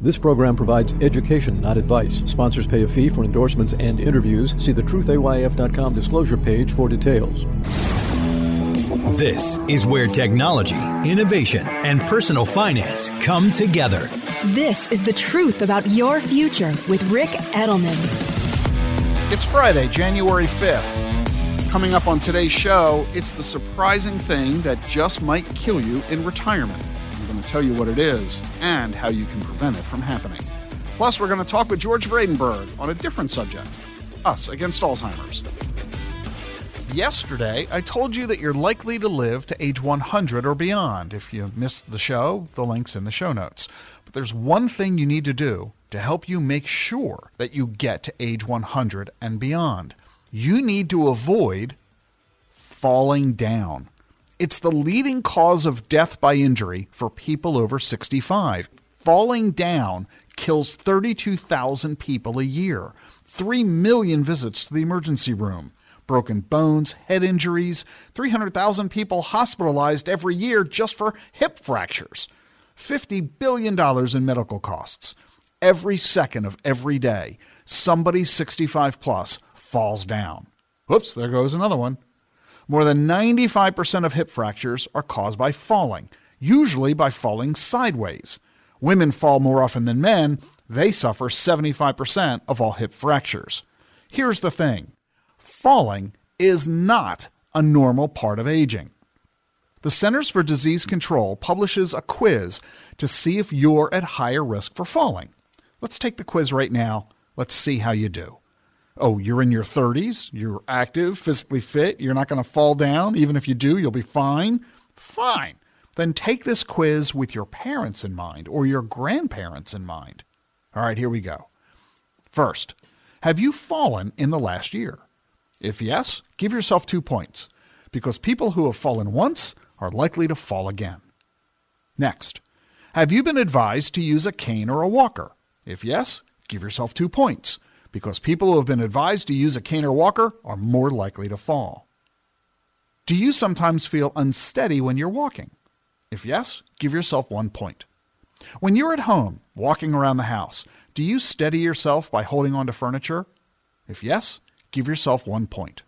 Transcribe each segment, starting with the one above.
This program provides education, not advice. Sponsors pay a fee for endorsements and interviews. See the truthayf.com disclosure page for details. This is where technology, innovation, and personal finance come together. This is the truth about your future with Ric Edelman. It's Friday, January 5th. Coming up on today's show, it's the surprising thing that just might kill you in retirement tell you what it is and how you can prevent it from happening. Plus, we're going to talk with George Vradenburg on a different subject us against Alzheimer's. Yesterday, I told you that you're likely to live to age 100 or beyond. If you missed the show, the link's in the show notes. But there's one thing you need to do to help you make sure that you get to age 100 and beyond. You need to avoid falling down. It's the leading cause of death by injury for people over 65. Falling down kills 32,000 people a year, 3 million visits to the emergency room, broken bones, head injuries, 300,000 people hospitalized every year just for hip fractures, $50 billion in medical costs. Every second of every day, somebody 65 plus falls down. Whoops, there goes another one. More than 95% of hip fractures are caused by falling, usually by falling sideways. Women fall more often than men, they suffer 75% of all hip fractures. Here's the thing falling is not a normal part of aging. The Centers for Disease Control publishes a quiz to see if you're at higher risk for falling. Let's take the quiz right now. Let's see how you do. Oh, you're in your 30s, you're active, physically fit, you're not going to fall down. Even if you do, you'll be fine. Fine. Then take this quiz with your parents in mind or your grandparents in mind. All right, here we go. First, have you fallen in the last year? If yes, give yourself two points, because people who have fallen once are likely to fall again. Next, have you been advised to use a cane or a walker? If yes, give yourself two points, because people who have been advised to use a cane or walker are more likely to fall. Do you sometimes feel unsteady when you're walking? If yes, give yourself one point. When you're at home, walking around the house, do you steady yourself by holding onto furniture? If yes, give yourself one point.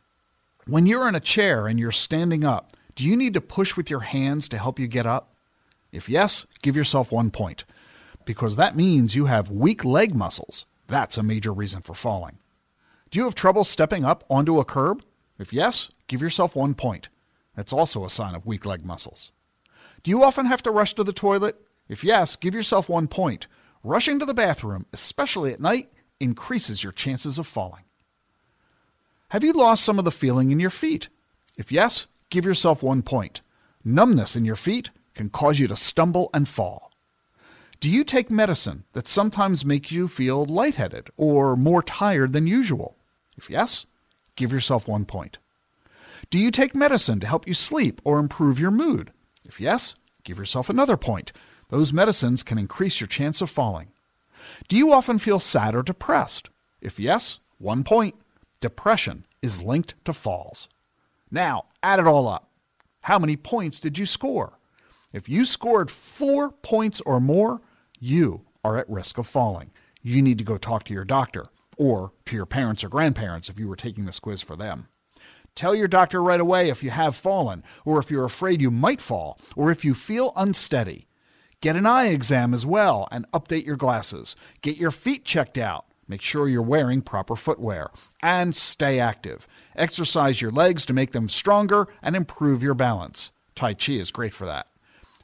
When you're in a chair and you're standing up, do you need to push with your hands to help you get up? If yes, give yourself one point, because that means you have weak leg muscles that's a major reason for falling. Do you have trouble stepping up onto a curb? If yes, give yourself one point. That's also a sign of weak leg muscles. Do you often have to rush to the toilet? If yes, give yourself one point. Rushing to the bathroom, especially at night, increases your chances of falling. Have you lost some of the feeling in your feet? If yes, give yourself one point. Numbness in your feet can cause you to stumble and fall. Do you take medicine that sometimes make you feel lightheaded or more tired than usual? If yes, give yourself one point. Do you take medicine to help you sleep or improve your mood? If yes, give yourself another point. Those medicines can increase your chance of falling. Do you often feel sad or depressed? If yes, one point. Depression is linked to falls. Now, add it all up. How many points did you score? If you scored four points or more, you are at risk of falling. You need to go talk to your doctor or to your parents or grandparents if you were taking this quiz for them. Tell your doctor right away if you have fallen, or if you're afraid you might fall, or if you feel unsteady. Get an eye exam as well and update your glasses. Get your feet checked out. Make sure you're wearing proper footwear. And stay active. Exercise your legs to make them stronger and improve your balance. Tai Chi is great for that.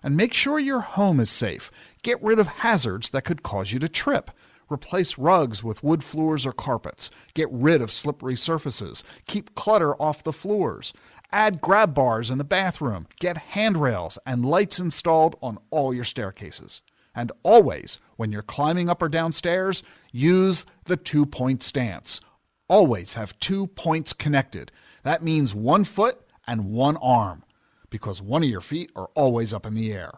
And make sure your home is safe. Get rid of hazards that could cause you to trip. Replace rugs with wood floors or carpets. Get rid of slippery surfaces. Keep clutter off the floors. Add grab bars in the bathroom. Get handrails and lights installed on all your staircases. And always, when you're climbing up or down stairs, use the two point stance. Always have two points connected. That means one foot and one arm because one of your feet are always up in the air.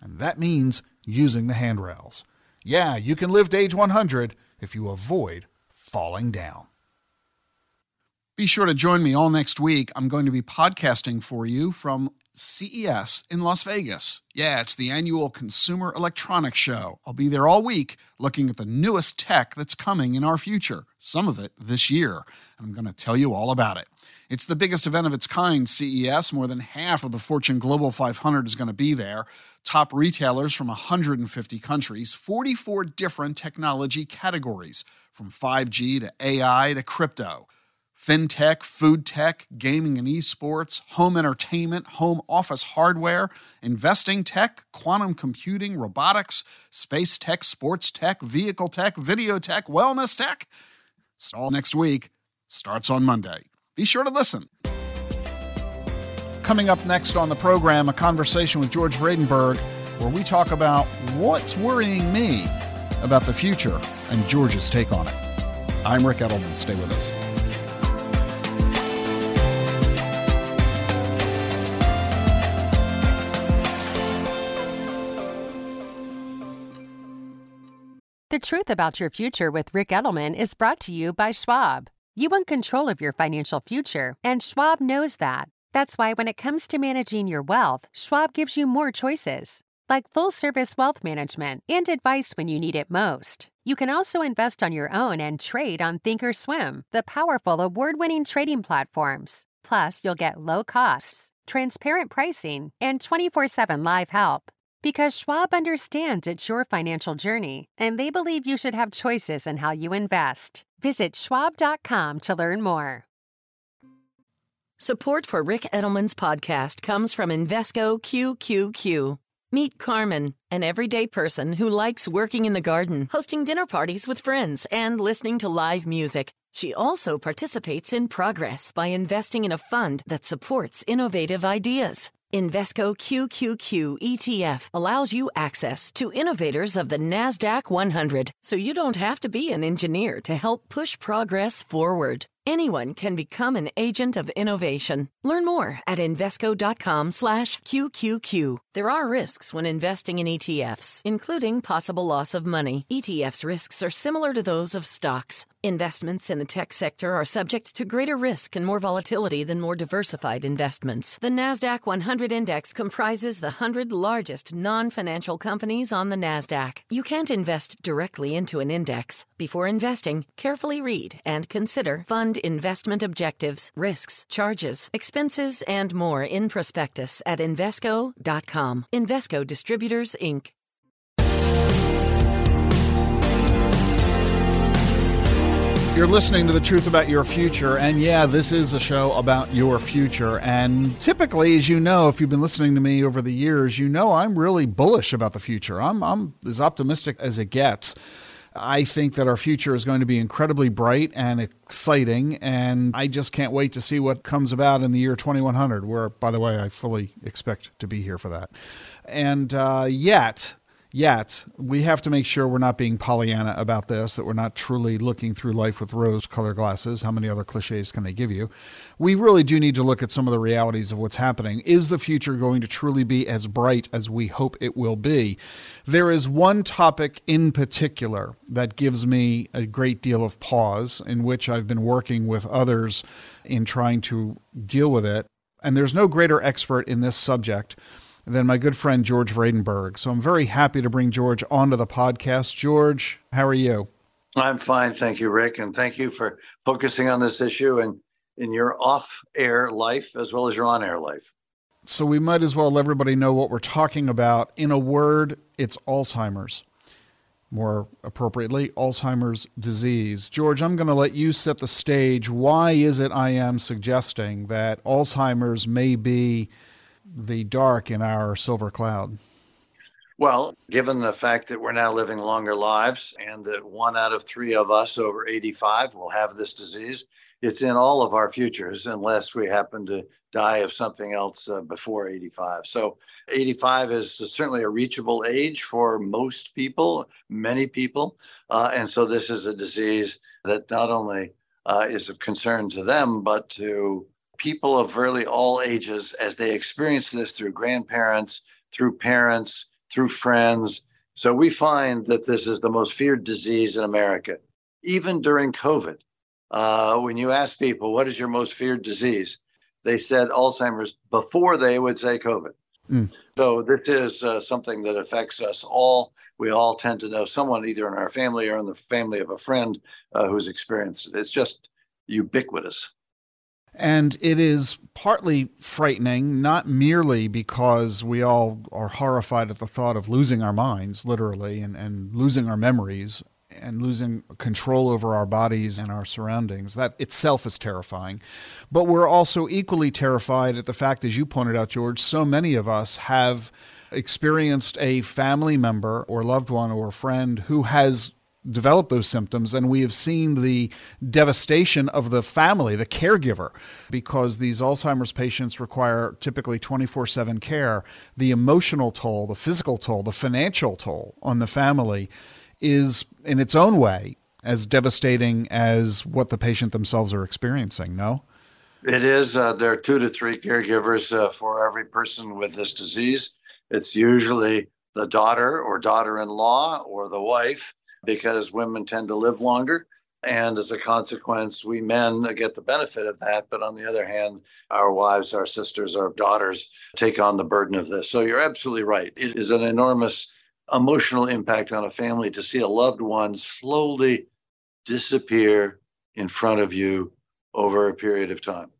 And that means using the handrails. Yeah, you can live to age 100 if you avoid falling down. Be sure to join me all next week. I'm going to be podcasting for you from CES in Las Vegas. Yeah, it's the annual Consumer Electronics Show. I'll be there all week looking at the newest tech that's coming in our future, some of it this year. I'm going to tell you all about it. It's the biggest event of its kind, CES. More than half of the Fortune Global 500 is going to be there. Top retailers from 150 countries, 44 different technology categories, from 5G to AI to crypto fintech, food tech, gaming and esports, home entertainment, home office hardware, investing tech, quantum computing, robotics, space tech, sports tech, vehicle tech, video tech, wellness tech. It's all next week. Starts on Monday. Be sure to listen. Coming up next on the program, a conversation with George Vradenburg, where we talk about what's worrying me about the future and George's take on it. I'm Ric Edelman. Stay with us. The Truth About Your Future with Ric Edelman is brought to you by Schwab. You want control of your financial future, and Schwab knows that. That's why when it comes to managing your wealth, Schwab gives you more choices, like full service wealth management and advice when you need it most. You can also invest on your own and trade on Thinkorswim, the powerful award winning trading platforms. Plus, you'll get low costs, transparent pricing, and 24 7 live help. Because Schwab understands it's your financial journey, and they believe you should have choices in how you invest. Visit schwab.com to learn more. Support for Ric Edelman's podcast comes from Invesco QQQ. Meet Carmen, an everyday person who likes working in the garden, hosting dinner parties with friends, and listening to live music. She also participates in progress by investing in a fund that supports innovative ideas. Invesco QQQ ETF allows you access to innovators of the NASDAQ 100, so you don't have to be an engineer to help push progress forward. Anyone can become an agent of innovation. Learn more at Invesco.com slash QQQ. There are risks when investing in ETFs, including possible loss of money. ETFs' risks are similar to those of stocks. Investments in the tech sector are subject to greater risk and more volatility than more diversified investments. The NASDAQ 100 index comprises the 100 largest non financial companies on the NASDAQ. You can't invest directly into an index. Before investing, carefully read and consider fund investment objectives, risks, charges, expenses, and more in prospectus at Invesco.com. Invesco Distributors, Inc. You're listening to The Truth About Your Future, and yeah, this is a show about your future. And typically, as you know, if you've been listening to me over the years, you know I'm really bullish about the future. I'm, I'm as optimistic as it gets. I think that our future is going to be incredibly bright and exciting, and I just can't wait to see what comes about in the year 2100, where, by the way, I fully expect to be here for that. And uh, yet, yet we have to make sure we're not being Pollyanna about this, that we're not truly looking through life with rose colored glasses. How many other cliches can they give you? We really do need to look at some of the realities of what's happening. Is the future going to truly be as bright as we hope it will be? There is one topic in particular that gives me a great deal of pause, in which I've been working with others in trying to deal with it. And there's no greater expert in this subject than my good friend George Vradenburg. So I'm very happy to bring George onto the podcast. George, how are you? I'm fine, thank you, Ric. and thank you for focusing on this issue and in your off-air life as well as your on-air life. So we might as well let everybody know what we're talking about. In a word, it's Alzheimer's. More appropriately, Alzheimer's disease. George, I'm going to let you set the stage. Why is it I am suggesting that Alzheimer's may be the dark in our silver cloud? Well, given the fact that we're now living longer lives and that one out of three of us over 85 will have this disease, it's in all of our futures unless we happen to die of something else uh, before 85. So 85 is certainly a reachable age for most people, many people. Uh, and so this is a disease that not only uh, is of concern to them, but to people of really all ages as they experience this through grandparents, through parents, through friends. So we find that this is the most feared disease in America, even during COVID. Uh, when you ask people, what is your most feared disease? they said Alzheimer's before they would say COVID. Mm. So this is uh, something that affects us all. We all tend to know someone either in our family or in the family of a friend uh, who's experienced it. It's just ubiquitous. And it is partly frightening, not merely because we all are horrified at the thought of losing our minds, literally, and, and losing our memories and losing control over our bodies and our surroundings. That itself is terrifying. But we're also equally terrified at the fact, as you pointed out, George, so many of us have experienced a family member or loved one or friend who has develop those symptoms. And we have seen the devastation of the family, the caregiver, because these Alzheimer's patients require typically 24 7 care. The emotional toll, the physical toll, the financial toll on the family is, in its own way, as devastating as what the patient themselves are experiencing, no? It is. Uh, there are two to three caregivers uh, for every person with this disease. It's usually the daughter or daughter in law or the wife because women tend to live longer. And as a consequence, we men get the benefit of that. But on the other hand, our wives, our sisters, our daughters take on the burden of this. So you're absolutely right. It is an enormous emotional impact on a family to see a loved one slowly disappear in front of you over a period of time.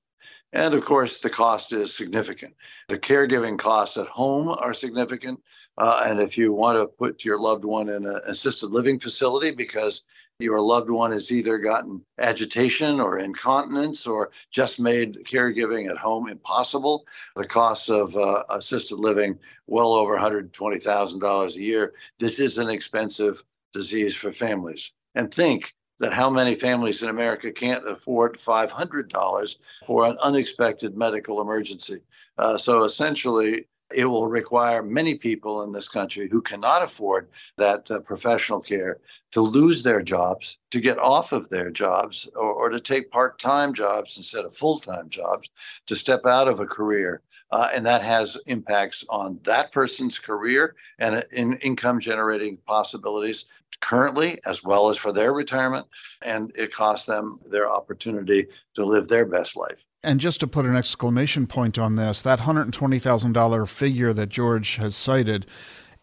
And of course, the cost is significant. The caregiving costs at home are significant. Uh, and if you want to put your loved one in an assisted living facility because your loved one has either gotten agitation or incontinence or just made caregiving at home impossible, the costs of uh, assisted living well over $120,000 a year. This is an expensive disease for families. And think that how many families in America can't afford $500 for an unexpected medical emergency. Uh, so essentially, it will require many people in this country who cannot afford that uh, professional care to lose their jobs, to get off of their jobs, or, or to take part time jobs instead of full time jobs, to step out of a career. Uh, and that has impacts on that person's career and uh, in income generating possibilities currently as well as for their retirement. And it costs them their opportunity to live their best life. And just to put an exclamation point on this, that $120,000 figure that George has cited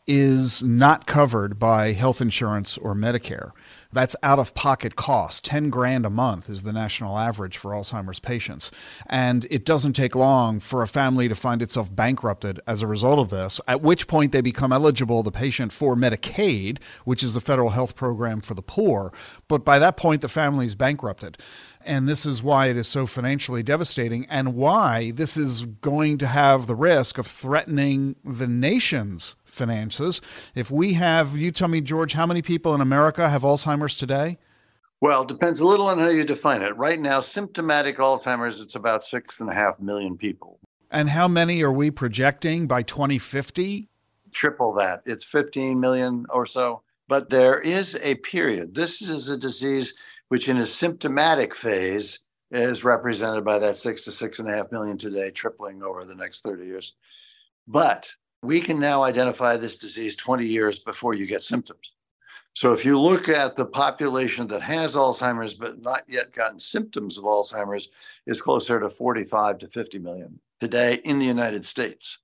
is not covered by health insurance or Medicare. That's out of pocket cost. 10 grand a month is the national average for Alzheimer's patients. And it doesn't take long for a family to find itself bankrupted as a result of this, at which point they become eligible, the patient, for Medicaid, which is the federal health program for the poor. But by that point, the family is bankrupted. And this is why it is so financially devastating and why this is going to have the risk of threatening the nation's finances. If we have, you tell me, George, how many people in America have Alzheimer's today? Well, it depends a little on how you define it. Right now, symptomatic Alzheimer's, it's about six and a half million people. And how many are we projecting by 2050? Triple that. It's 15 million or so. But there is a period. This is a disease which, in a symptomatic phase, is represented by that six to six and a half million today, tripling over the next 30 years. But we can now identify this disease 20 years before you get symptoms. So if you look at the population that has Alzheimer's but not yet gotten symptoms of Alzheimer's, is closer to 45 to 50 million today in the United States.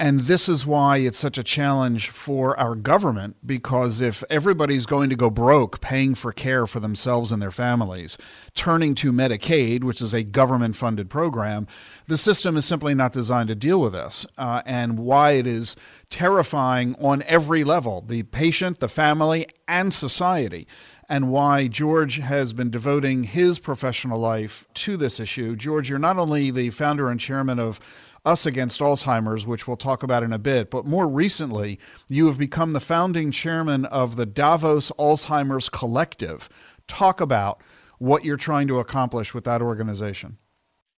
And this is why it's such a challenge for our government because if everybody's going to go broke paying for care for themselves and their families, turning to Medicaid, which is a government funded program, the system is simply not designed to deal with this. Uh, and why it is terrifying on every level the patient, the family, and society and why George has been devoting his professional life to this issue. George, you're not only the founder and chairman of us Against Alzheimer's, which we'll talk about in a bit. But more recently, you have become the founding chairman of the Davos Alzheimer's Collective. Talk about what you're trying to accomplish with that organization.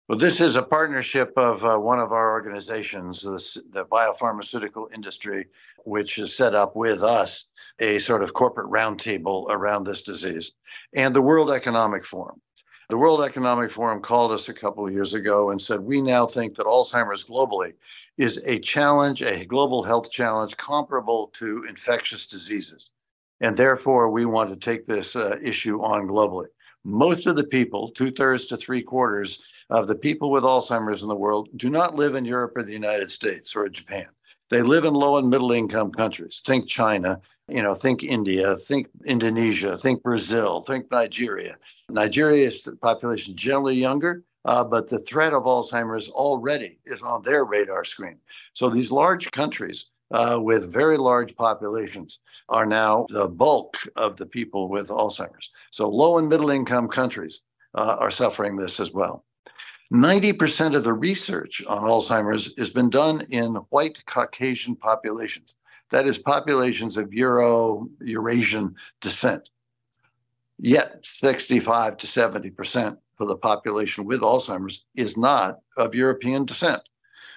Well, this is a partnership of uh, one of our organizations, the, the biopharmaceutical industry, which has set up with us a sort of corporate roundtable around this disease, and the World Economic Forum. The World Economic Forum called us a couple of years ago and said, We now think that Alzheimer's globally is a challenge, a global health challenge comparable to infectious diseases. And therefore, we want to take this uh, issue on globally. Most of the people, two thirds to three quarters of the people with Alzheimer's in the world, do not live in Europe or the United States or Japan. They live in low and middle income countries. Think China, you know, think India, think Indonesia, think Brazil, think Nigeria. Nigeria's population is generally younger, uh, but the threat of Alzheimer's already is on their radar screen. So these large countries uh, with very large populations are now the bulk of the people with Alzheimer's. So low and middle income countries uh, are suffering this as well. 90% of the research on Alzheimer's has been done in white Caucasian populations. That is, populations of Euro Eurasian descent. Yet 65 to 70% for the population with Alzheimer's is not of European descent.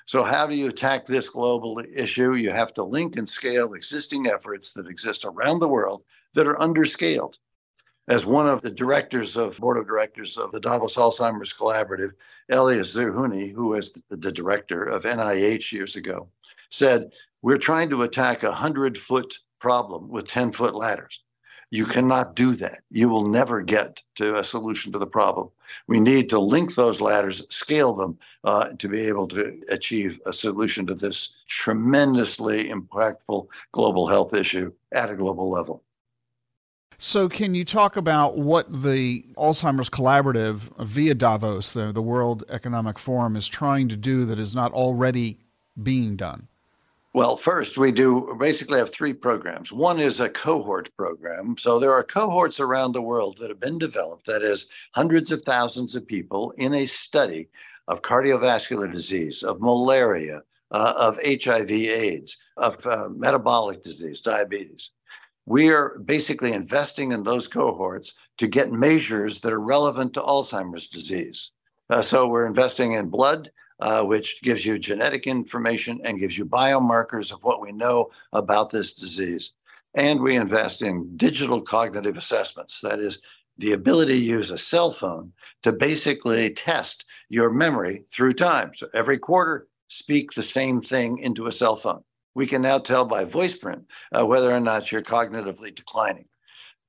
So, how do you attack this global issue? You have to link and scale existing efforts that exist around the world that are underscaled. As one of the directors of board of directors of the Davos Alzheimer's Collaborative, Elias Zerhouni, who was the director of NIH years ago, said, "We're trying to attack a hundred foot problem with 10 foot ladders. You cannot do that. You will never get to a solution to the problem. We need to link those ladders, scale them uh, to be able to achieve a solution to this tremendously impactful global health issue at a global level. So, can you talk about what the Alzheimer's Collaborative via Davos, the, the World Economic Forum, is trying to do that is not already being done? Well, first, we do basically have three programs. One is a cohort program. So there are cohorts around the world that have been developed, that is, hundreds of thousands of people in a study of cardiovascular disease, of malaria, uh, of HIV, AIDS, of uh, metabolic disease, diabetes. We are basically investing in those cohorts to get measures that are relevant to Alzheimer's disease. Uh, so we're investing in blood uh, which gives you genetic information and gives you biomarkers of what we know about this disease. And we invest in digital cognitive assessments. That is, the ability to use a cell phone to basically test your memory through time. So every quarter, speak the same thing into a cell phone. We can now tell by voice print uh, whether or not you're cognitively declining.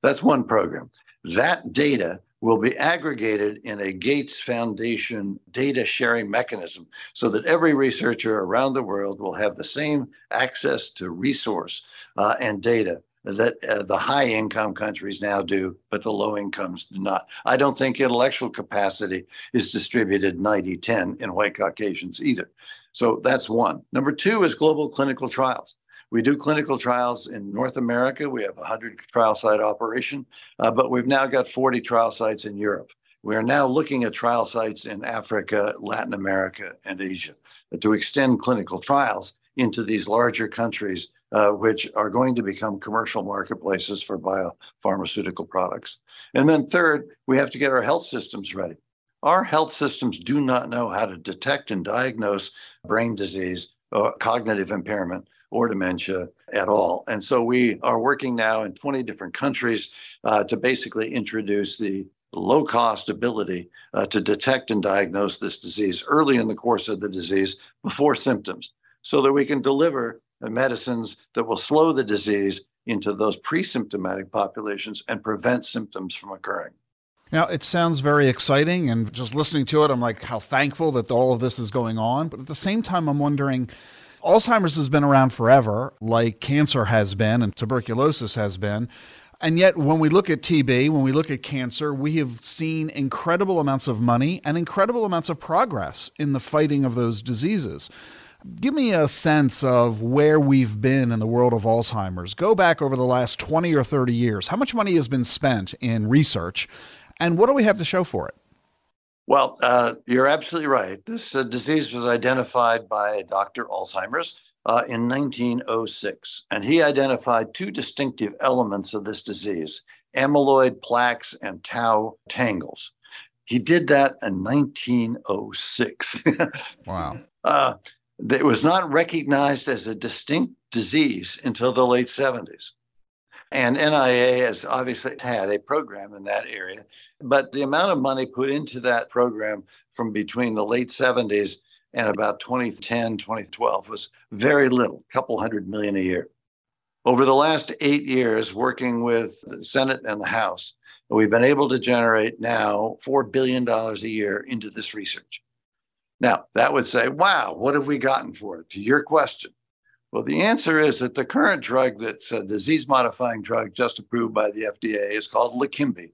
That's one program. That data will be aggregated in a Gates Foundation data sharing mechanism so that every researcher around the world will have the same access to resource uh, and data that uh, the high income countries now do, but the low incomes do not. I don't think intellectual capacity is distributed 90 10 in white Caucasians either. So that's one. Number two is global clinical trials. We do clinical trials in North America. We have 100 trial site operation, uh, but we've now got 40 trial sites in Europe. We are now looking at trial sites in Africa, Latin America, and Asia to extend clinical trials into these larger countries, uh, which are going to become commercial marketplaces for biopharmaceutical products. And then, third, we have to get our health systems ready. Our health systems do not know how to detect and diagnose brain disease or cognitive impairment or dementia at all. And so we are working now in 20 different countries uh, to basically introduce the low cost ability uh, to detect and diagnose this disease early in the course of the disease before symptoms so that we can deliver medicines that will slow the disease into those pre-symptomatic populations and prevent symptoms from occurring. Now, it sounds very exciting, and just listening to it, I'm like, how thankful that all of this is going on. But at the same time, I'm wondering Alzheimer's has been around forever, like cancer has been and tuberculosis has been. And yet, when we look at TB, when we look at cancer, we have seen incredible amounts of money and incredible amounts of progress in the fighting of those diseases. Give me a sense of where we've been in the world of Alzheimer's. Go back over the last 20 or 30 years. How much money has been spent in research, and what do we have to show for it? Well, uh, you're absolutely right. This uh, disease was identified by Dr. Alzheimer's uh, in 1906, and he identified two distinctive elements of this disease amyloid plaques and tau tangles. He did that in 1906. wow. Uh, it was not recognized as a distinct disease until the late 70s. And NIA has obviously had a program in that area, but the amount of money put into that program from between the late 70s and about 2010, 2012 was very little, a couple hundred million a year. Over the last eight years, working with the Senate and the House, we've been able to generate now $4 billion a year into this research. Now, that would say, wow, what have we gotten for it? To your question. Well, the answer is that the current drug that's a disease modifying drug just approved by the FDA is called Leqembi.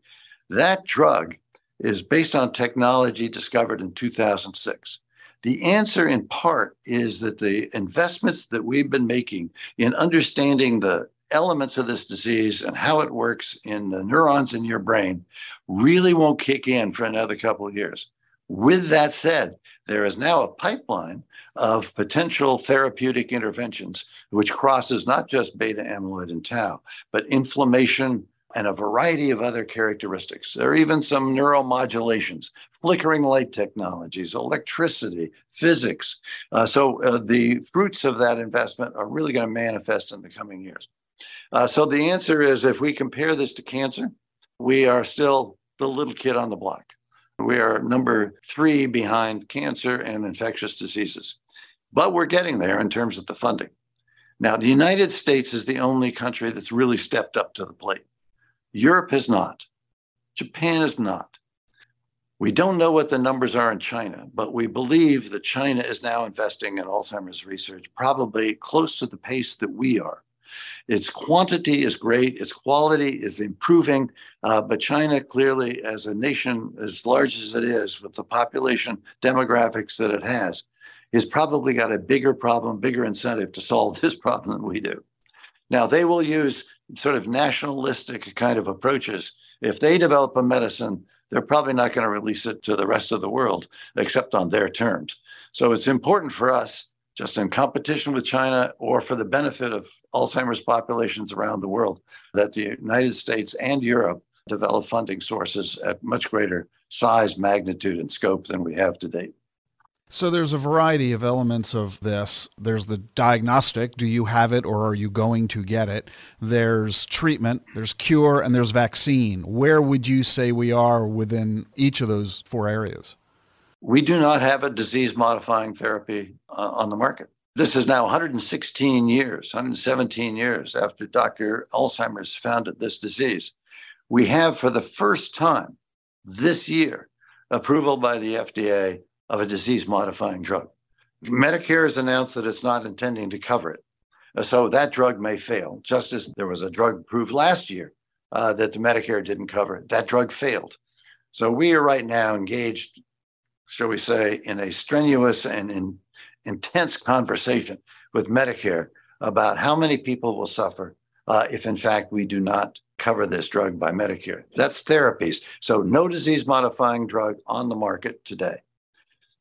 That drug is based on technology discovered in 2006. The answer, in part, is that the investments that we've been making in understanding the elements of this disease and how it works in the neurons in your brain really won't kick in for another couple of years. With that said, there is now a pipeline of potential therapeutic interventions which crosses not just beta amyloid and tau, but inflammation, and a variety of other characteristics. There are even some neuromodulations, flickering light technologies, electricity, physics. Uh, so uh, the fruits of that investment are really going to manifest in the coming years. Uh, so the answer is if we compare this to cancer, we are still the little kid on the block. We are number three behind cancer and infectious diseases. But we're getting there in terms of the funding. Now, the United States is the only country that's really stepped up to the plate. Europe has not. Japan has not. We don't know what the numbers are in China, but we believe that China is now investing in Alzheimer's research probably close to the pace that we are. Its quantity is great, its quality is improving, uh, but China clearly, as a nation as large as it is, with the population demographics that it has, has probably got a bigger problem, bigger incentive to solve this problem than we do. Now, they will use sort of nationalistic kind of approaches. If they develop a medicine, they're probably not going to release it to the rest of the world except on their terms. So it's important for us, just in competition with China or for the benefit of Alzheimer's populations around the world, that the United States and Europe develop funding sources at much greater size, magnitude, and scope than we have to date. So there's a variety of elements of this. There's the diagnostic, do you have it or are you going to get it? There's treatment, there's cure, and there's vaccine. Where would you say we are within each of those four areas? We do not have a disease modifying therapy uh, on the market. This is now 116 years, 117 years after Dr. Alzheimer's founded this disease. We have, for the first time this year, approval by the FDA of a disease modifying drug. Medicare has announced that it's not intending to cover it. So that drug may fail, just as there was a drug approved last year uh, that the Medicare didn't cover. That drug failed. So we are right now engaged, shall we say, in a strenuous and in, intense conversation with Medicare about how many people will suffer uh, if, in fact, we do not cover this drug by Medicare. That's therapies. So no disease modifying drug on the market today.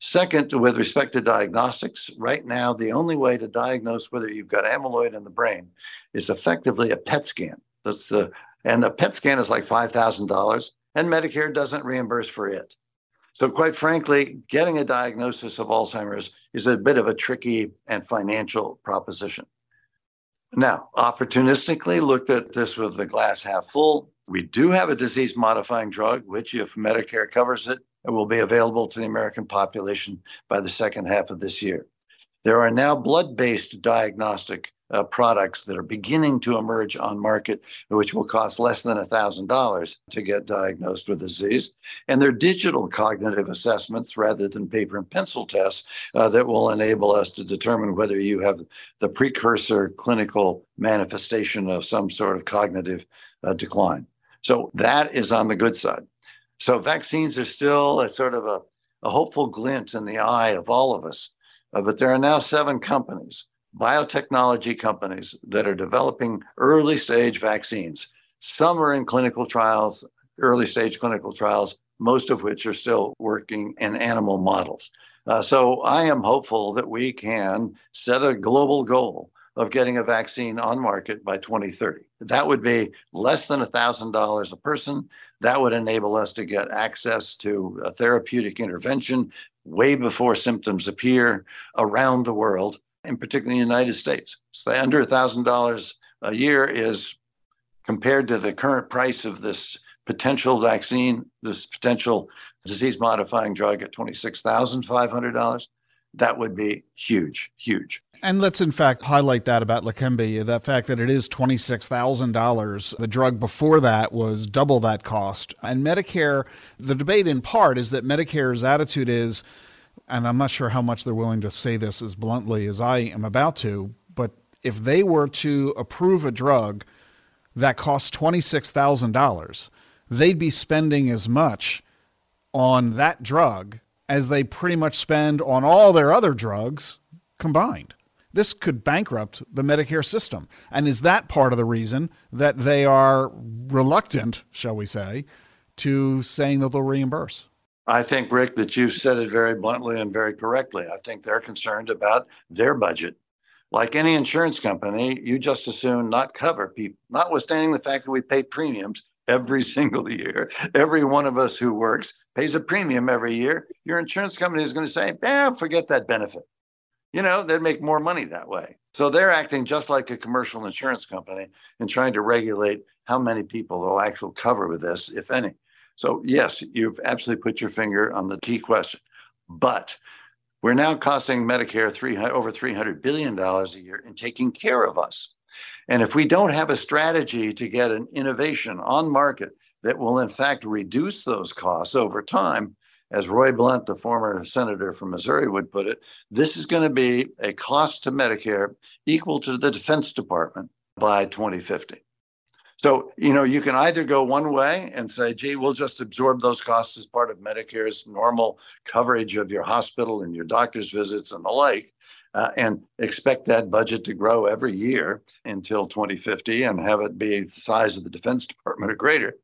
Second, with respect to diagnostics, right now, the only way to diagnose whether you've got amyloid in the brain is effectively a PET scan. That's the, and the PET scan is like $5,000, and Medicare doesn't reimburse for it. So, quite frankly, getting a diagnosis of Alzheimer's is a bit of a tricky and financial proposition. Now, opportunistically looked at this with the glass half full. We do have a disease modifying drug, which, if Medicare covers it, and will be available to the American population by the second half of this year. There are now blood based diagnostic uh, products that are beginning to emerge on market, which will cost less than $1,000 to get diagnosed with disease. And they're digital cognitive assessments rather than paper and pencil tests uh, that will enable us to determine whether you have the precursor clinical manifestation of some sort of cognitive uh, decline. So that is on the good side. So vaccines are still a sort of a, a hopeful glint in the eye of all of us. Uh, but there are now seven companies, biotechnology companies, that are developing early stage vaccines. Some are in clinical trials, early stage clinical trials, most of which are still working in animal models. Uh, so I am hopeful that we can set a global goal of getting a vaccine on market by 2030. That would be less than $1,000 a person. That would enable us to get access to a therapeutic intervention way before symptoms appear around the world, and particularly in the United States. So under $1,000 a year is compared to the current price of this potential vaccine, this potential disease modifying drug at $26,500 that would be huge, huge. And let's in fact highlight that about Leqembi, that fact that it is $26,000. The drug before that was double that cost. And Medicare, the debate in part is that Medicare's attitude is, and I'm not sure how much they're willing to say this as bluntly as I am about to, but if they were to approve a drug that costs $26,000, they'd be spending as much on that drug as they pretty much spend on all their other drugs combined. This could bankrupt the Medicare system. And is that part of the reason that they are reluctant, shall we say, to saying that they'll reimburse? I think, Ric, that you've said it very bluntly and very correctly. I think they're concerned about their budget. Like any insurance company, you just as soon not cover people, notwithstanding the fact that we pay premiums every single year. Every one of us who works pays a premium every year. Your insurance company is going to say, eh, forget that benefit. You know, they'd make more money that way. So they're acting just like a commercial insurance company and trying to regulate how many people they'll actually cover with this, if any. So, yes, you've absolutely put your finger on the key question. But we're now costing Medicare over $300 billion a year in taking care of us. And if we don't have a strategy to get an innovation on market that will, in fact, reduce those costs over time, as Roy Blunt, the former senator from Missouri, would put it, this is going to be a cost to Medicare equal to the Defense Department by 2050. So, you know, you can either go one way and say, gee, we'll just absorb those costs as part of Medicare's normal coverage of your hospital and your doctor's visits and the like uh, and expect that budget to grow every year until 2050 and have it be the size of the Defense Department or greater.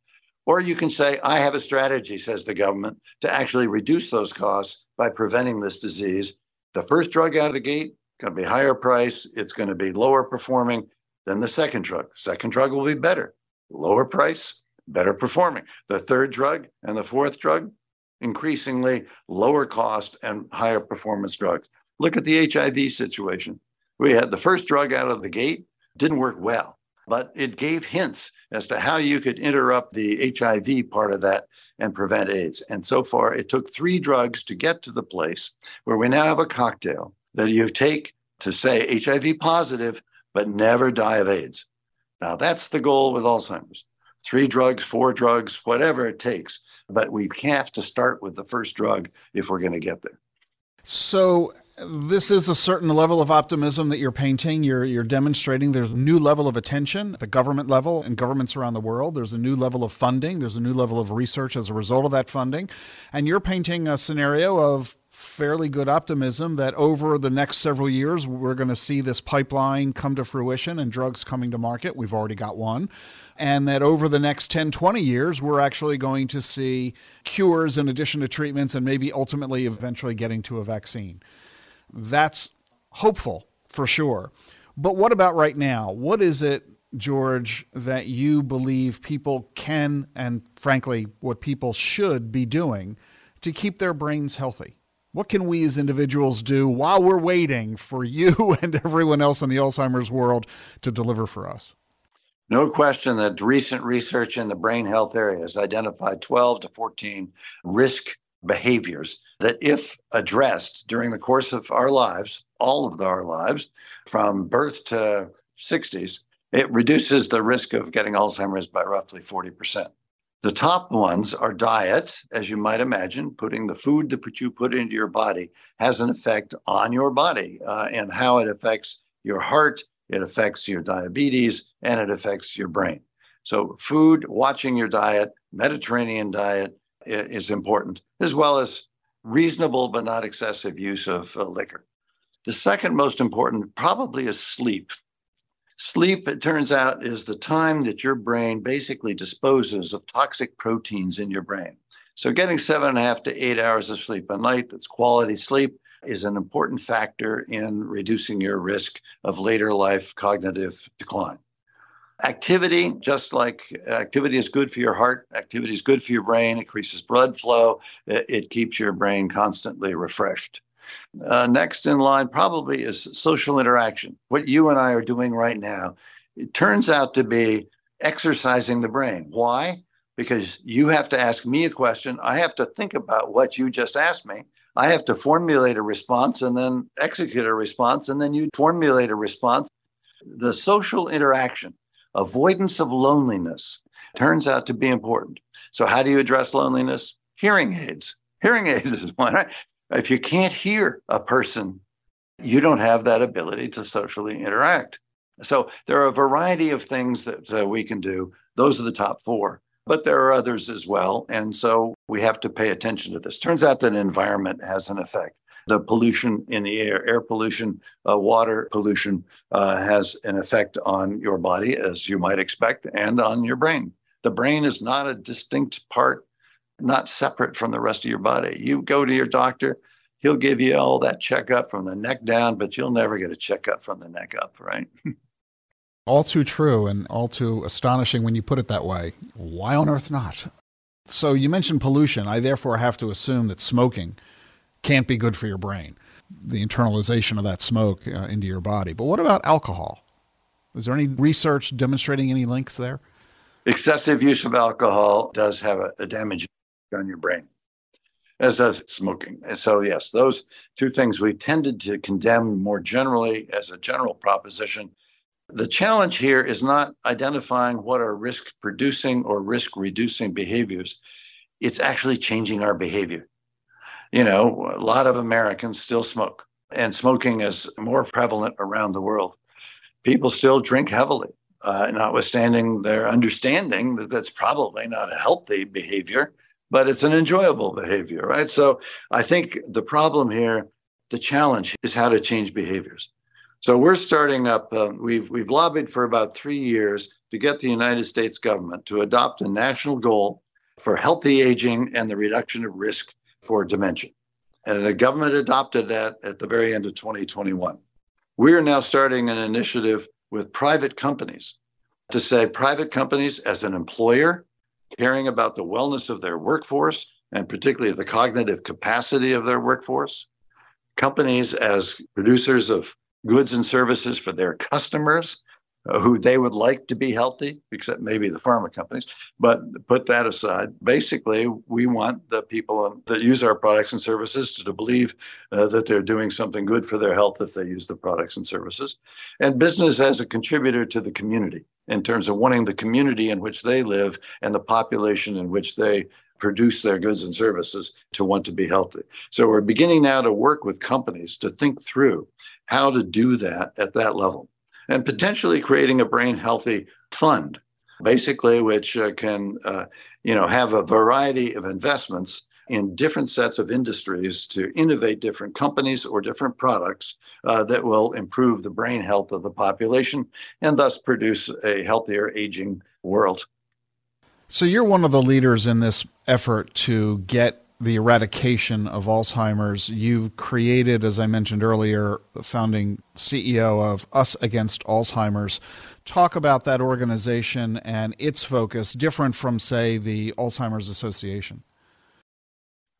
Or you can say, I have a strategy, says the government, to actually reduce those costs by preventing this disease. The first drug out of the gate, going to be higher price, it's going to be lower performing than the second drug. Second drug will be better, lower price, better performing. The third drug and the fourth drug, increasingly lower cost and higher performance drugs. Look at the HIV situation. We had the first drug out of the gate, didn't work well, but it gave hints as to how you could interrupt the HIV part of that and prevent AIDS. And so far, it took three drugs to get to the place where we now have a cocktail that you take to say HIV positive, but never die of AIDS. Now, that's the goal with Alzheimer's three drugs, four drugs, whatever it takes. But we have to start with the first drug if we're going to get there. So, this is a certain level of optimism that you're painting. You're you're demonstrating there's a new level of attention at the government level and governments around the world. There's a new level of funding. There's a new level of research as a result of that funding, and you're painting a scenario of fairly good optimism that over the next several years we're going to see this pipeline come to fruition and drugs coming to market. We've already got one. And that over the next 10, 20 years, we're actually going to see cures in addition to treatments and maybe ultimately eventually getting to a vaccine. That's hopeful for sure. But what about right now? What is it, George, that you believe people can and frankly, what people should be doing to keep their brains healthy? What can we as individuals do while we're waiting for you and everyone else in the Alzheimer's world to deliver for us? No question that recent research in the brain health area has identified 12 to 14 risk behaviors that, if addressed during the course of our lives, all of our lives, from birth to 60s, it reduces the risk of getting Alzheimer's by roughly 40%. The top ones are diet, as you might imagine. Putting the food that you put into your body has an effect on your body uh, and how it affects your heart, it affects your diabetes, and it affects your brain. So, food, watching your diet, Mediterranean diet, is important, as well as reasonable but not excessive use of uh, liquor. The second most important probably is sleep. Sleep, it turns out, is the time that your brain basically disposes of toxic proteins in your brain. So, getting seven and a half to eight hours of sleep a night, that's quality sleep, is an important factor in reducing your risk of later life cognitive decline. Activity, just like uh, activity is good for your heart, activity is good for your brain, increases blood flow, it, it keeps your brain constantly refreshed. Uh, next in line probably is social interaction. What you and I are doing right now, it turns out to be exercising the brain. Why? Because you have to ask me a question. I have to think about what you just asked me. I have to formulate a response and then execute a response, and then you formulate a response. The social interaction, avoidance of loneliness, turns out to be important. So, how do you address loneliness? Hearing aids. Hearing aids is one. Right? If you can't hear a person, you don't have that ability to socially interact. So, there are a variety of things that uh, we can do. Those are the top four but there are others as well. And so we have to pay attention to this. Turns out that environment has an effect. The pollution in the air, air pollution, uh, water pollution uh, has an effect on your body, as you might expect, and on your brain. The brain is not a distinct part, not separate from the rest of your body. You go to your doctor, he'll give you all that checkup from the neck down, but you'll never get a checkup from the neck up, right? All too true and all too astonishing when you put it that way. Why on earth not? So you mentioned pollution. I therefore have to assume that smoking can't be good for your brain, the internalization of that smoke uh, into your body. But what about alcohol? Is there any research demonstrating any links there? Excessive use of alcohol does have a, a damage on your brain, as does smoking. And so, yes, those two things we tended to condemn more generally as a general proposition the challenge here is not identifying what are risk producing or risk reducing behaviors. It's actually changing our behavior. You know, a lot of Americans still smoke, and smoking is more prevalent around the world. People still drink heavily, uh, notwithstanding their understanding that that's probably not a healthy behavior, but it's an enjoyable behavior, right? So I think the problem here, the challenge is how to change behaviors. So we're starting up. Uh, we've we've lobbied for about three years to get the United States government to adopt a national goal for healthy aging and the reduction of risk for dementia. And the government adopted that at the very end of 2021. We are now starting an initiative with private companies to say private companies as an employer caring about the wellness of their workforce and particularly the cognitive capacity of their workforce, companies as producers of goods and services for their customers uh, who they would like to be healthy, except maybe the pharma companies. But put that aside. Basically, we want the people that use our products and services to, to believe uh, that they're doing something good for their health if they use the products and services. And business as a contributor to the community in terms of wanting the community in which they live and the population in which they produce their goods and services to want to be healthy. So we're beginning now to work with companies to think through how to do that at that level and potentially creating a brain healthy fund basically which uh, can uh, you know have a variety of investments in different sets of industries to innovate different companies or different products uh, that will improve the brain health of the population and thus produce a healthier aging world so you're one of the leaders in this effort to get the eradication of Alzheimer's. You've created, as I mentioned earlier, the founding CEO of Us Against Alzheimer's. Talk about that organization and its focus, different from, say, the Alzheimer's Association.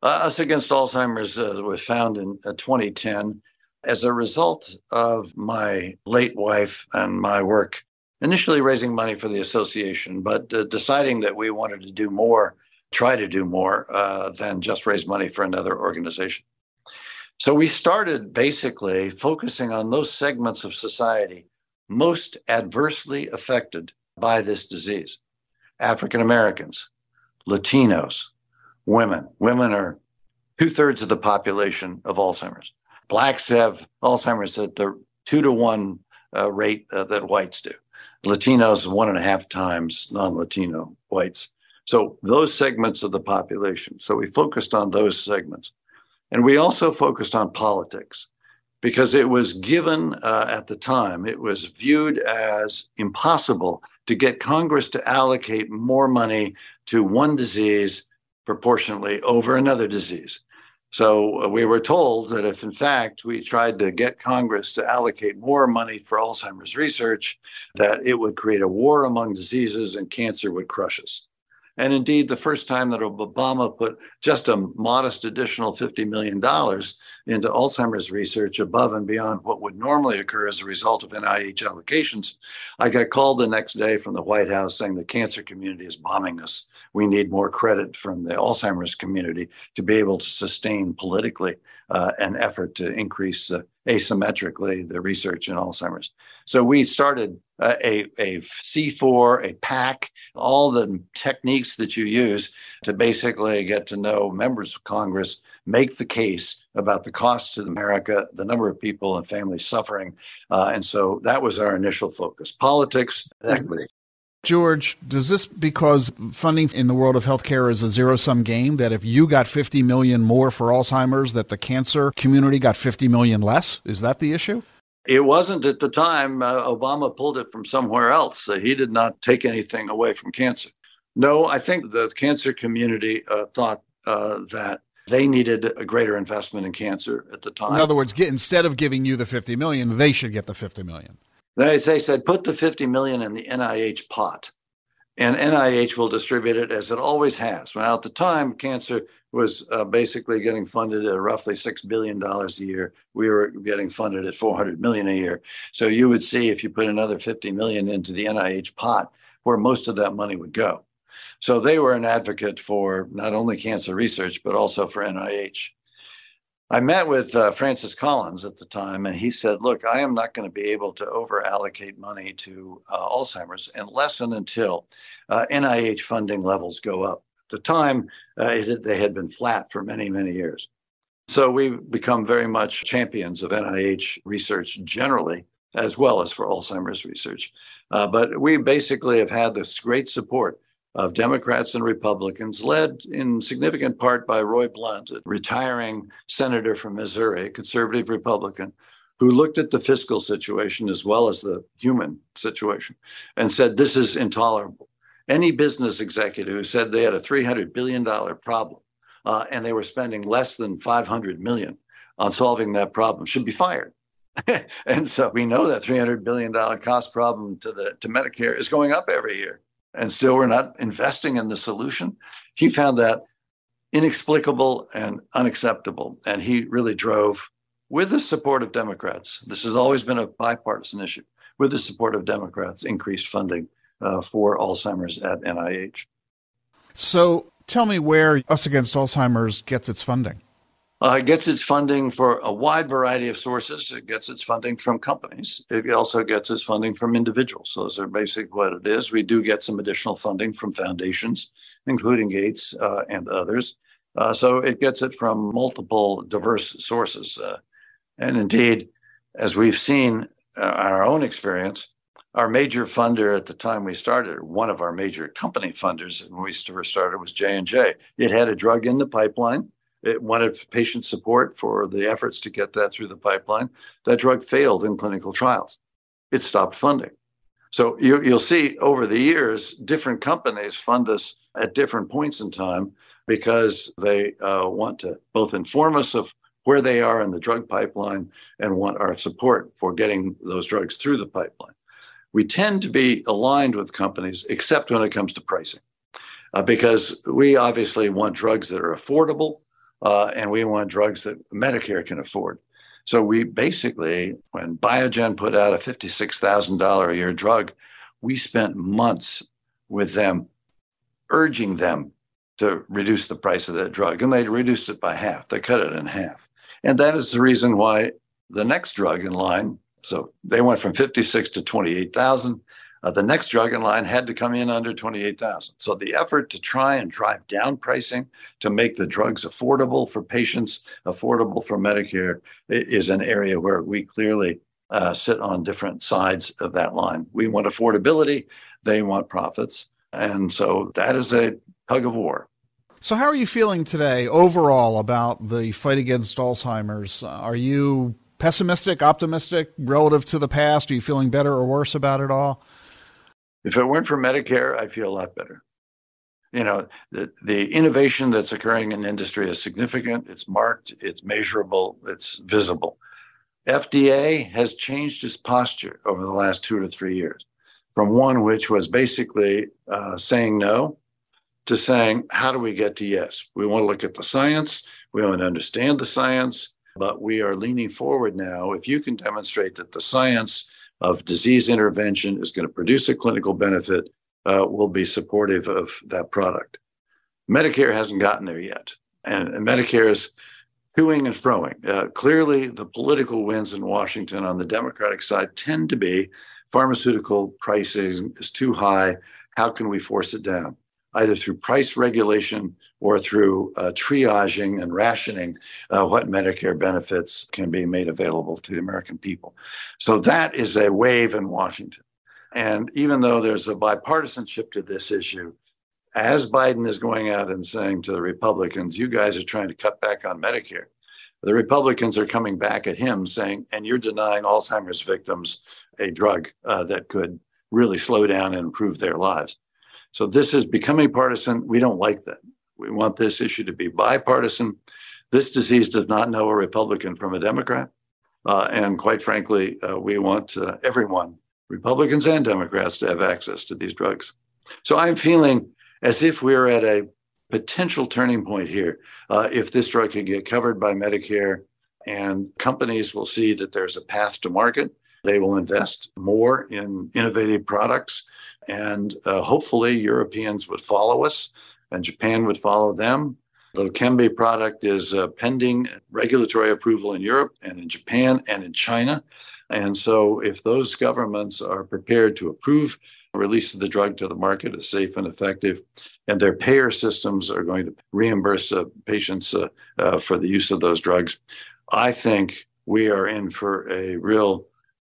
Uh, Us Against Alzheimer's uh, was found in uh, 2010 as a result of my late wife and my work, initially raising money for the association, but uh, deciding that we wanted to do more try to do more uh, than just raise money for another organization. So we started basically focusing on those segments of society most adversely affected by this disease African Americans, Latinos, women. Women are two thirds of the population of Alzheimer's. Blacks have Alzheimer's at the two to one uh, rate uh, that whites do. Latinos, one and a half times non Latino whites. So those segments of the population. So we focused on those segments. And we also focused on politics because it was given uh, at the time, it was viewed as impossible to get Congress to allocate more money to one disease proportionately over another disease. So uh, we were told that if, in fact, we tried to get Congress to allocate more money for Alzheimer's research, that it would create a war among diseases and cancer would crush us. And indeed, the first time that Obama put just a modest additional $50 million into Alzheimer's research above and beyond what would normally occur as a result of NIH allocations, I got called the next day from the White House saying the cancer community is bombing us. We need more credit from the Alzheimer's community to be able to sustain politically uh, an effort to increase uh, asymmetrically the research in Alzheimer's. So we started uh, a, a C4, a PAC, all the techniques that you use to basically get to know members of Congress, make the case about the costs to America, the number of people and families suffering. Uh, and so that was our initial focus politics, equity. George, does this because funding in the world of healthcare is a zero sum game that if you got 50 million more for Alzheimer's that the cancer community got 50 million less? Is that the issue? It wasn't at the time. Uh, Obama pulled it from somewhere else. Uh, he did not take anything away from cancer. No, I think the cancer community uh, thought uh, that they needed a greater investment in cancer at the time. In other words, get, instead of giving you the 50 million, they should get the 50 million. They, they said put the 50 million in the NIH pot and NIH will distribute it as it always has. Now, at the time, cancer was uh, basically getting funded at roughly six billion dollars a year. We were getting funded at 400 million a year. So you would see if you put another 50 million into the NIH pot, where most of that money would go. So they were an advocate for not only cancer research but also for NIH. I met with uh, Francis Collins at the time, and he said, Look, I am not going to be able to over allocate money to uh, Alzheimer's unless and until uh, NIH funding levels go up. At the time, uh, it, they had been flat for many, many years. So we've become very much champions of NIH research generally, as well as for Alzheimer's research. Uh, but we basically have had this great support of Democrats and Republicans, led in significant part by Roy Blunt, a retiring senator from Missouri, conservative Republican, who looked at the fiscal situation as well as the human situation and said, This is intolerable. Any business executive who said they had a $300 billion problem uh, and they were spending less than 500 million on solving that problem should be fired. and so we know that $300 billion cost problem to the to Medicare is going up every year and still we're not investing in the solution. He found that inexplicable and unacceptable. And he really drove, with the support of Democrats, this has always been a bipartisan issue, with the support of Democrats, increased funding uh, for Alzheimer's at NIH. So tell me where Us Against Alzheimer's gets its funding. Uh, it gets its funding for a wide variety of sources. It gets its funding from companies. It also gets its funding from individuals. Those are basically what it is. We do get some additional funding from foundations, including Gates uh, and others. Uh, so it gets it from multiple diverse sources. Uh, and indeed, as we've seen uh, our own experience, our major funder at the time we started, one of our major company funders when we first started was J and J. It had a drug in the pipeline it wanted patient support for the efforts to get that through the pipeline. That drug failed in clinical trials. It stopped funding. So you, will see over the years, different companies fund us at different points in time because they uh, want to both inform us of where they are in the drug pipeline and want our support for getting those drugs through the pipeline. We tend to be aligned with companies, except when it comes to pricing, uh, because we obviously want drugs that are affordable uh, and we want drugs that Medicare can afford. So we basically, when Biogen put out a $56,000 a year drug, we spent months with them urging them to reduce the price of that drug. And they reduced it by half. They cut it in half. And that is the reason why the next drug in line, so they went from 56 to 28,000. Uh, the next drug in line had to come in under 28,000. So the effort to try and drive down pricing to make the drugs affordable for patients, affordable for Medicare, is an area where we clearly uh, sit on different sides of that line. We want affordability, they want profits. And so that is a tug of war. So, how are you feeling today overall about the fight against Alzheimer's? Are you pessimistic, optimistic relative to the past? Are you feeling better or worse about it all? If it weren't for Medicare, I feel a lot better. You know, the, the innovation that's occurring in industry is significant, it's marked, it's measurable, it's visible. FDA has changed its posture over the last two to three years from one which was basically uh, saying no to saying, how do we get to yes? We want to look at the science, we want to understand the science, but we are leaning forward now. If you can demonstrate that the science of disease intervention is going to produce a clinical benefit, uh, we'll be supportive of that product. Medicare hasn't gotten there yet, and, and Medicare is toing and froing. Uh, clearly, the political wins in Washington on the Democratic side tend to be pharmaceutical pricing is too high. How can we force it down? Either through price regulation or through uh, triaging and rationing uh, what Medicare benefits can be made available to the American people. So that is a wave in Washington. And even though there's a bipartisanship to this issue, as Biden is going out and saying to the Republicans, you guys are trying to cut back on Medicare, the Republicans are coming back at him saying, and you're denying Alzheimer's victims a drug uh, that could really slow down and improve their lives. So this is becoming partisan. We don't like that. We want this issue to be bipartisan. This disease does not know a Republican from a Democrat. Uh, and quite frankly, uh, we want uh, everyone, Republicans and Democrats, to have access to these drugs. So I'm feeling as if we're at a potential turning point here. Uh, if this drug can get covered by Medicare and companies will see that there's a path to market, they will invest more in innovative products. And uh, hopefully, Europeans would follow us and Japan would follow them. The Leqembi product is uh, pending regulatory approval in Europe and in Japan and in China. And so, if those governments are prepared to approve release of the drug to the market as safe and effective, and their payer systems are going to reimburse uh, patients uh, uh, for the use of those drugs, I think we are in for a real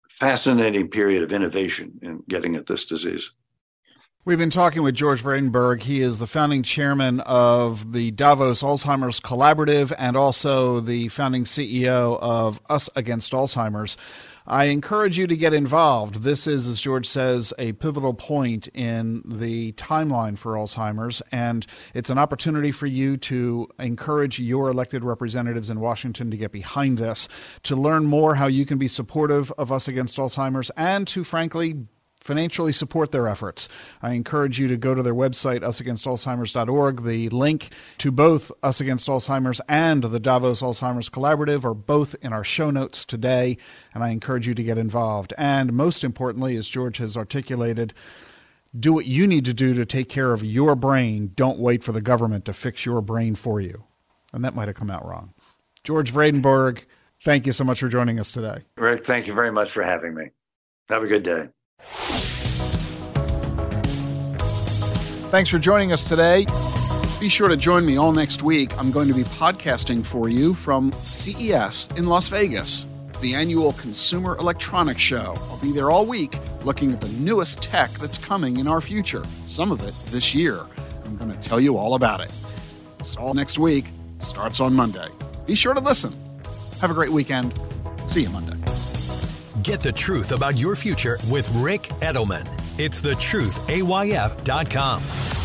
fascinating period of innovation in getting at this disease. We've been talking with George Vradenburg. He is the founding chairman of the Davos Alzheimer's Collaborative and also the founding CEO of Us Against Alzheimer's. I encourage you to get involved. This is, as George says, a pivotal point in the timeline for Alzheimer's, and it's an opportunity for you to encourage your elected representatives in Washington to get behind this, to learn more how you can be supportive of Us Against Alzheimer's, and to frankly financially support their efforts. I encourage you to go to their website, usagainstalzheimers.org. The link to both Us Against Alzheimer's and the Davos Alzheimer's Collaborative are both in our show notes today, and I encourage you to get involved. And most importantly, as George has articulated, do what you need to do to take care of your brain. Don't wait for the government to fix your brain for you. And that might have come out wrong. George Vradenburg, thank you so much for joining us today. Ric, thank you very much for having me. Have a good day. Thanks for joining us today. Be sure to join me all next week. I'm going to be podcasting for you from CES in Las Vegas, the annual Consumer Electronics Show. I'll be there all week looking at the newest tech that's coming in our future, some of it this year. I'm going to tell you all about it. It's all next week, starts on Monday. Be sure to listen. Have a great weekend. See you Monday. Get the truth about your future with Ric Edelman. It's thetruthayf.com.